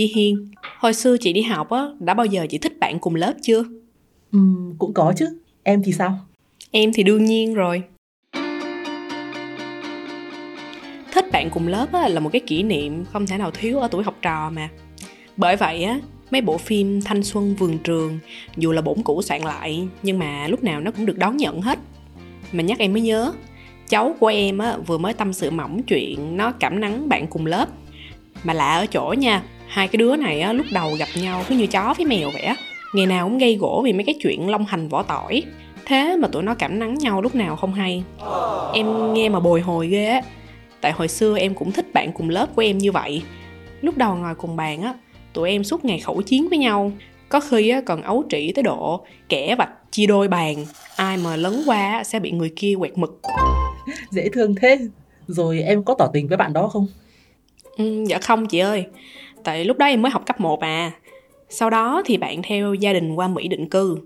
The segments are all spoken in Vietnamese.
Chị Hiền, hồi xưa chị đi học á, đã bao giờ chị thích bạn cùng lớp chưa? Ừ, cũng có chứ. Em thì sao? Em thì đương nhiên rồi. Thích bạn cùng lớp á, là một cái kỷ niệm không thể nào thiếu ở tuổi học trò mà. Bởi vậy á, mấy bộ phim thanh xuân vườn trường dù là bổn cũ soạn lại nhưng mà lúc nào nó cũng được đón nhận hết. Mà nhắc em mới nhớ, cháu của em á, vừa mới tâm sự mỏng chuyện nó cảm nắng bạn cùng lớp. Mà lạ ở chỗ nha, hai cái đứa này á, lúc đầu gặp nhau cứ như chó với mèo vậy á. Ngày nào cũng gây gỗ vì mấy cái chuyện long hành vỏ tỏi. Thế mà tụi nó cảm nắng nhau lúc nào không hay. Em nghe mà bồi hồi ghê á. Tại hồi xưa em cũng thích bạn cùng lớp của em như vậy. Lúc đầu ngồi cùng bàn á tụi em suốt ngày khẩu chiến với nhau. Có khi á còn ấu trĩ tới độ kẻ vạch chia đôi bàn. Ai mà lấn qua sẽ bị người kia quẹt mực. Dễ thương thế. Rồi em có tỏ tình với bạn đó không? Ừ, dạ không chị ơi tại lúc đó em mới học cấp 1 à. Sau đó thì bạn theo gia đình qua Mỹ định cư.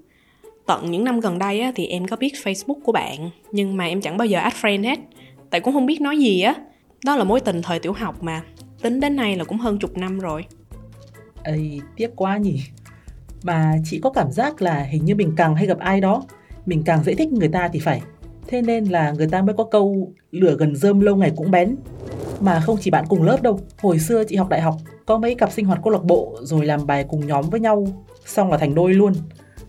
Tận những năm gần đây á, thì em có biết Facebook của bạn nhưng mà em chẳng bao giờ add friend hết. Tại cũng không biết nói gì á. Đó là mối tình thời tiểu học mà. Tính đến nay là cũng hơn chục năm rồi. Ây, tiếc quá nhỉ. Mà chị có cảm giác là hình như mình càng hay gặp ai đó Mình càng dễ thích người ta thì phải. Thế nên là người ta mới có câu lửa gần rơm lâu ngày cũng bén Mà không chỉ bạn cùng lớp đâu Hồi xưa chị học đại học có mấy cặp sinh hoạt câu lạc bộ Rồi làm bài cùng nhóm với nhau Xong là thành đôi luôn.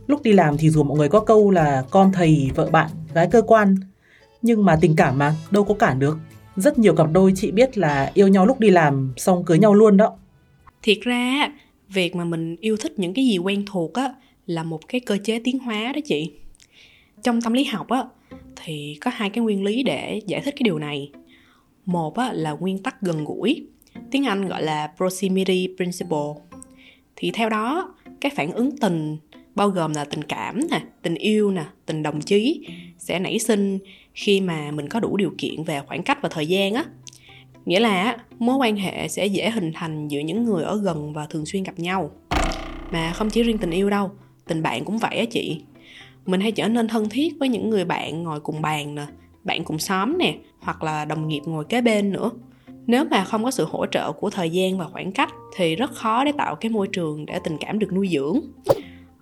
Lúc đi làm thì dù mọi người có câu là Con thầy, vợ bạn, gái cơ quan Nhưng mà tình cảm mà đâu có cản được. Rất nhiều cặp đôi chị biết là yêu nhau lúc đi làm Xong cưới nhau luôn đó. Thiệt ra việc mà mình yêu thích những cái gì quen thuộc á là một cái cơ chế tiến hóa đó chị. Trong tâm lý học á thì có hai cái nguyên lý để giải thích cái điều này. Một á, là nguyên tắc gần gũi tiếng anh gọi là proximity principle. Thì theo đó, cái phản ứng tình, bao gồm là tình cảm nè, tình yêu nè, tình đồng chí, sẽ nảy sinh khi mà mình có đủ điều kiện về khoảng cách và thời gian á. Nghĩa là mối quan hệ sẽ dễ hình thành giữa những người ở gần và thường xuyên gặp nhau. Mà không chỉ riêng tình yêu đâu, tình bạn cũng vậy á chị. Mình hay trở nên thân thiết với những người bạn ngồi cùng bàn nè, bạn cùng xóm nè, hoặc là đồng nghiệp ngồi kế bên nữa nếu mà không có sự hỗ trợ của thời gian và khoảng cách thì rất khó để tạo cái môi trường để tình cảm được nuôi dưỡng.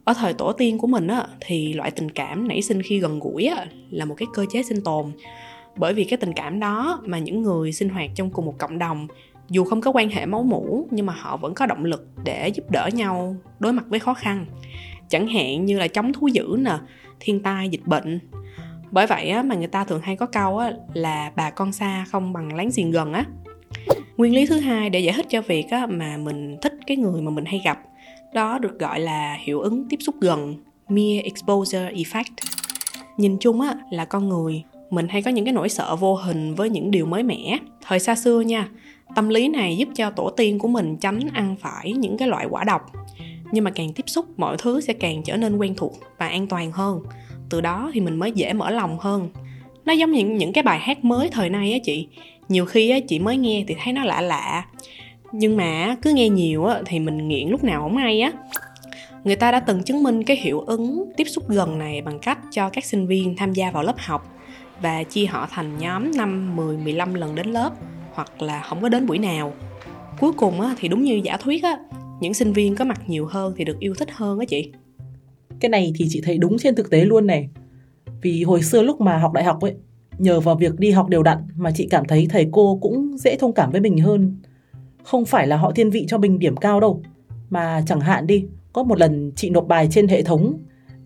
Ở thời tổ tiên của mình á thì loại tình cảm nảy sinh khi gần gũi á là một cái cơ chế sinh tồn. Bởi vì cái tình cảm đó mà những người sinh hoạt trong cùng một cộng đồng dù không có quan hệ máu mủ nhưng mà họ vẫn có động lực để giúp đỡ nhau đối mặt với khó khăn. Chẳng hạn như là chống thú dữ nè thiên tai dịch bệnh. Bởi vậy á, mà người ta thường hay có câu á, là bà con xa không bằng láng giềng gần á nguyên lý thứ hai để giải thích cho việc á, mà mình thích cái người mà mình hay gặp đó được gọi là hiệu ứng tiếp xúc gần mere exposure effect. Nhìn chung á, là con người mình hay có những cái nỗi sợ vô hình với những điều mới mẻ. Thời xa xưa nha tâm lý này giúp cho tổ tiên của mình tránh ăn phải những cái loại quả độc. Nhưng mà càng tiếp xúc mọi thứ sẽ càng trở nên quen thuộc và an toàn hơn. Từ đó thì mình mới dễ mở lòng hơn nó giống như những cái bài hát mới thời nay á chị nhiều khi á chị mới nghe thì thấy nó lạ lạ nhưng mà cứ nghe nhiều á thì mình nghiện lúc nào không hay á người ta đã từng chứng minh cái hiệu ứng tiếp xúc gần này bằng cách cho các sinh viên tham gia vào lớp học và chia họ thành nhóm 5, 10, 15 lần đến lớp hoặc là không có đến buổi nào. Cuối cùng á, thì đúng như giả thuyết á, những sinh viên có mặt nhiều hơn thì được yêu thích hơn á chị. Cái này thì chị thấy đúng trên thực tế luôn này. Vì hồi xưa lúc mà học đại học ấy, nhờ vào việc đi học đều đặn mà chị cảm thấy thầy cô cũng dễ thông cảm với mình hơn. Không phải là họ thiên vị cho mình điểm cao đâu, mà chẳng hạn đi, có một lần chị nộp bài trên hệ thống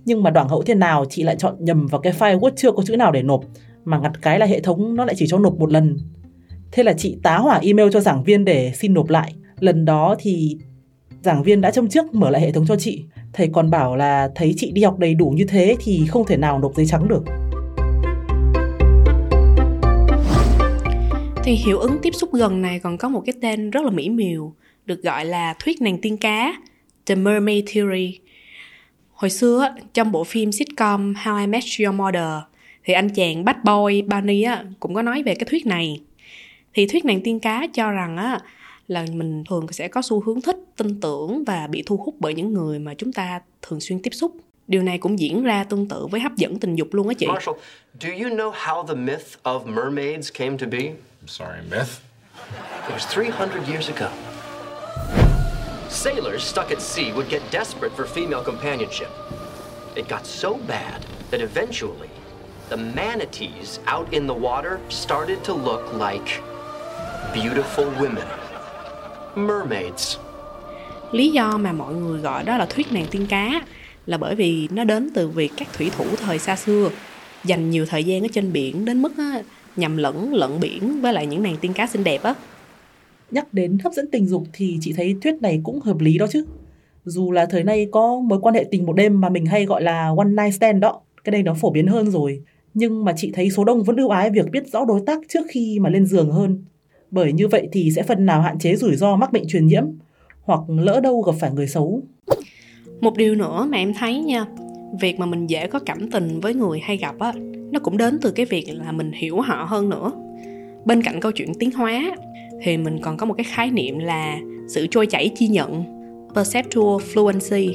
nhưng mà đoạn hậu thế nào chị lại chọn nhầm vào cái file Word chưa có chữ nào để nộp mà ngặt cái là hệ thống nó lại chỉ cho nộp một lần. Thế là chị tá hỏa email cho giảng viên để xin nộp lại. Lần đó thì giảng viên đã châm trước mở lại hệ thống cho chị. Thầy còn bảo là thấy chị đi học đầy đủ như thế thì không thể nào nộp giấy trắng được. Thì hiệu ứng tiếp xúc gần này còn có một cái tên rất là mỹ miều được gọi là thuyết nàng tiên cá, The Mermaid Theory. Hồi xưa, trong bộ phim sitcom How I Met Your Mother, thì anh chàng bad boy Barney cũng có nói về cái thuyết này. Thì thuyết nàng tiên cá cho rằng á, là mình thường sẽ có xu hướng thích, tin tưởng và bị thu hút bởi những người mà chúng ta thường xuyên tiếp xúc. Điều này cũng diễn ra tương tự với hấp dẫn tình dục luôn á chị. Marshall, do you know how the myth of mermaids came to be? I'm sorry, myth? It was 300 years ago. Sailors stuck at sea would get desperate for female companionship. It got so bad that eventually the manatees out in the water started to look like beautiful women. Mermaids. Lý do mà mọi người gọi đó là thuyết nàng tiên cá là bởi vì nó đến từ việc các thủy thủ thời xa xưa dành nhiều thời gian ở trên biển đến mức á, nhầm lẫn lẫn biển với lại những nàng tiên cá xinh đẹp á. Nhắc đến hấp dẫn tình dục thì chị thấy thuyết này cũng hợp lý đó chứ. Dù là thời nay có mối quan hệ tình một đêm mà mình hay gọi là one night stand đó, cái đây nó phổ biến hơn rồi. Nhưng mà chị thấy số đông vẫn ưu ái việc biết rõ đối tác trước khi mà lên giường hơn. Bởi như vậy thì sẽ phần nào hạn chế rủi ro mắc bệnh truyền nhiễm hoặc lỡ đâu gặp phải người xấu. Một điều nữa mà em thấy nha, việc mà mình dễ có cảm tình với người hay gặp á, nó cũng đến từ cái việc là mình hiểu họ hơn nữa. Bên cạnh câu chuyện tiến hóa thì mình còn có một cái khái niệm là sự trôi chảy chi nhận, perceptual fluency.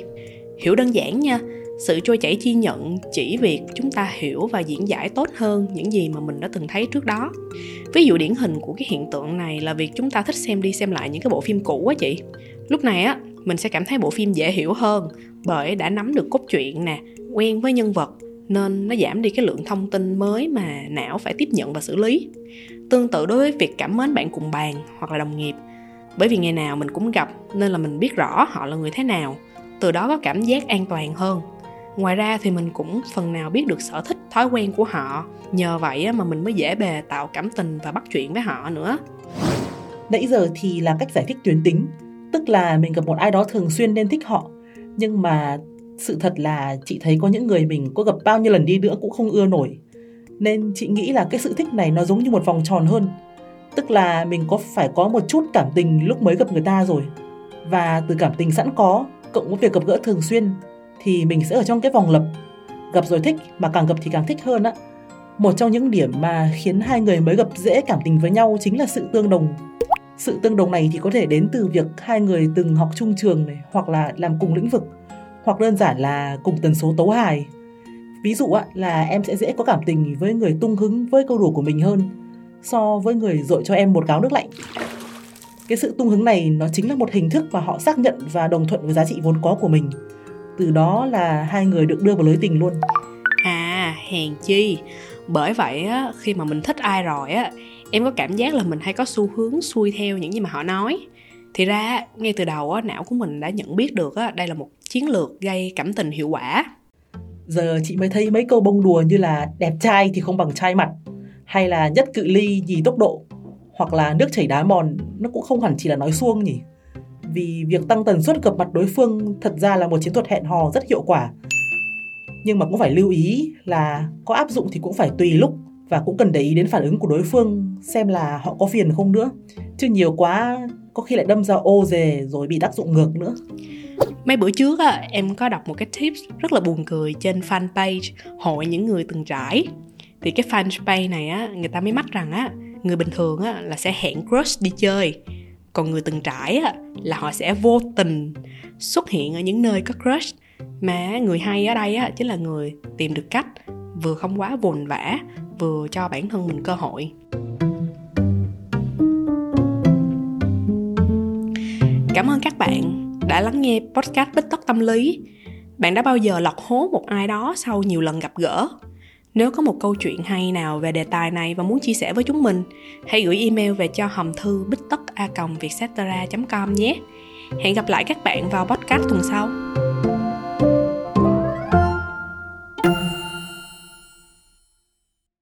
Hiểu đơn giản nha, sự trôi chảy chi nhận chỉ việc chúng ta hiểu và diễn giải tốt hơn những gì mà mình đã từng thấy trước đó. Ví dụ điển hình của cái hiện tượng này là việc chúng ta thích xem đi xem lại những cái bộ phim cũ á chị. Lúc này á, mình sẽ cảm thấy bộ phim dễ hiểu hơn bởi đã nắm được cốt truyện nè, quen với nhân vật, nên nó giảm đi cái lượng thông tin mới mà não phải tiếp nhận và xử lý. Tương tự đối với việc cảm mến bạn cùng bàn hoặc là đồng nghiệp, bởi vì ngày nào mình cũng gặp nên là mình biết rõ họ là người thế nào, từ đó có cảm giác an toàn hơn ngoài ra thì mình cũng phần nào biết được sở thích thói quen của họ nhờ vậy mà mình mới dễ bề tạo cảm tình và bắt chuyện với họ nữa Nãy giờ thì là cách giải thích tuyến tính, tức là mình gặp một ai đó thường xuyên nên thích họ. Nhưng mà sự thật là chị thấy có những người mình có gặp bao nhiêu lần đi nữa cũng không ưa nổi. Nên chị nghĩ là cái sự thích này nó giống như một vòng tròn hơn. Tức là mình có phải có một chút cảm tình lúc mới gặp người ta rồi. Và từ cảm tình sẵn có, cộng với việc gặp gỡ thường xuyên, thì mình sẽ ở trong cái vòng lập. Gặp rồi thích, mà càng gặp thì càng thích hơn á. Một trong những điểm mà khiến hai người mới gặp dễ cảm tình với nhau chính là sự tương đồng sự tương đồng này thì có thể đến từ việc hai người từng học chung trường này, hoặc là làm cùng lĩnh vực, hoặc đơn giản là cùng tần số tấu hài. Ví dụ á là em sẽ dễ có cảm tình với người tung hứng với câu đùa của mình hơn so với người dội cho em một gáo nước lạnh. Cái sự tung hứng này nó chính là một hình thức mà họ xác nhận và đồng thuận với giá trị vốn có của mình. Từ đó là hai người được đưa vào lưới tình luôn. à hèn chi bởi vậy á khi mà mình thích ai rồi á em có cảm giác là mình hay có xu hướng xuôi theo những gì mà họ nói thì ra ngay từ đầu á não của mình đã nhận biết được á đây là một chiến lược gây cảm tình hiệu quả Giờ chị mới thấy mấy câu bông đùa như là đẹp trai thì không bằng trai mặt hay là nhất cự ly nhì tốc độ hoặc là nước chảy đá mòn nó cũng không hẳn chỉ là nói suông nhỉ. Vì việc tăng tần suất gặp mặt đối phương thật ra là một chiến thuật hẹn hò rất hiệu quả. Nhưng mà cũng phải lưu ý là có áp dụng thì cũng phải tùy lúc và cũng cần để ý đến phản ứng của đối phương xem là họ có phiền không nữa. Chứ nhiều quá, có khi lại đâm ra ô dề rồi bị tác dụng ngược nữa. mấy bữa trước á, em có đọc một cái tips rất là buồn cười trên fanpage hội những người từng trải thì cái fanpage này á, người ta mới mắc rằng á, người bình thường á, là sẽ hẹn crush đi chơi còn người từng trải á, là họ sẽ vô tình xuất hiện ở những nơi có crush. Mà người hay ở đây á, chính là người tìm được cách vừa không quá vồn vã, vừa cho bản thân mình cơ hội. Cảm ơn các bạn đã lắng nghe podcast bích tất tâm lý. Bạn đã bao giờ lọt hố một ai đó sau nhiều lần gặp gỡ? Nếu có một câu chuyện hay nào về đề tài này và muốn chia sẻ với chúng mình, hãy gửi email về cho hòm thư bích tất a com nhé. Hẹn gặp lại các bạn vào podcast tuần sau.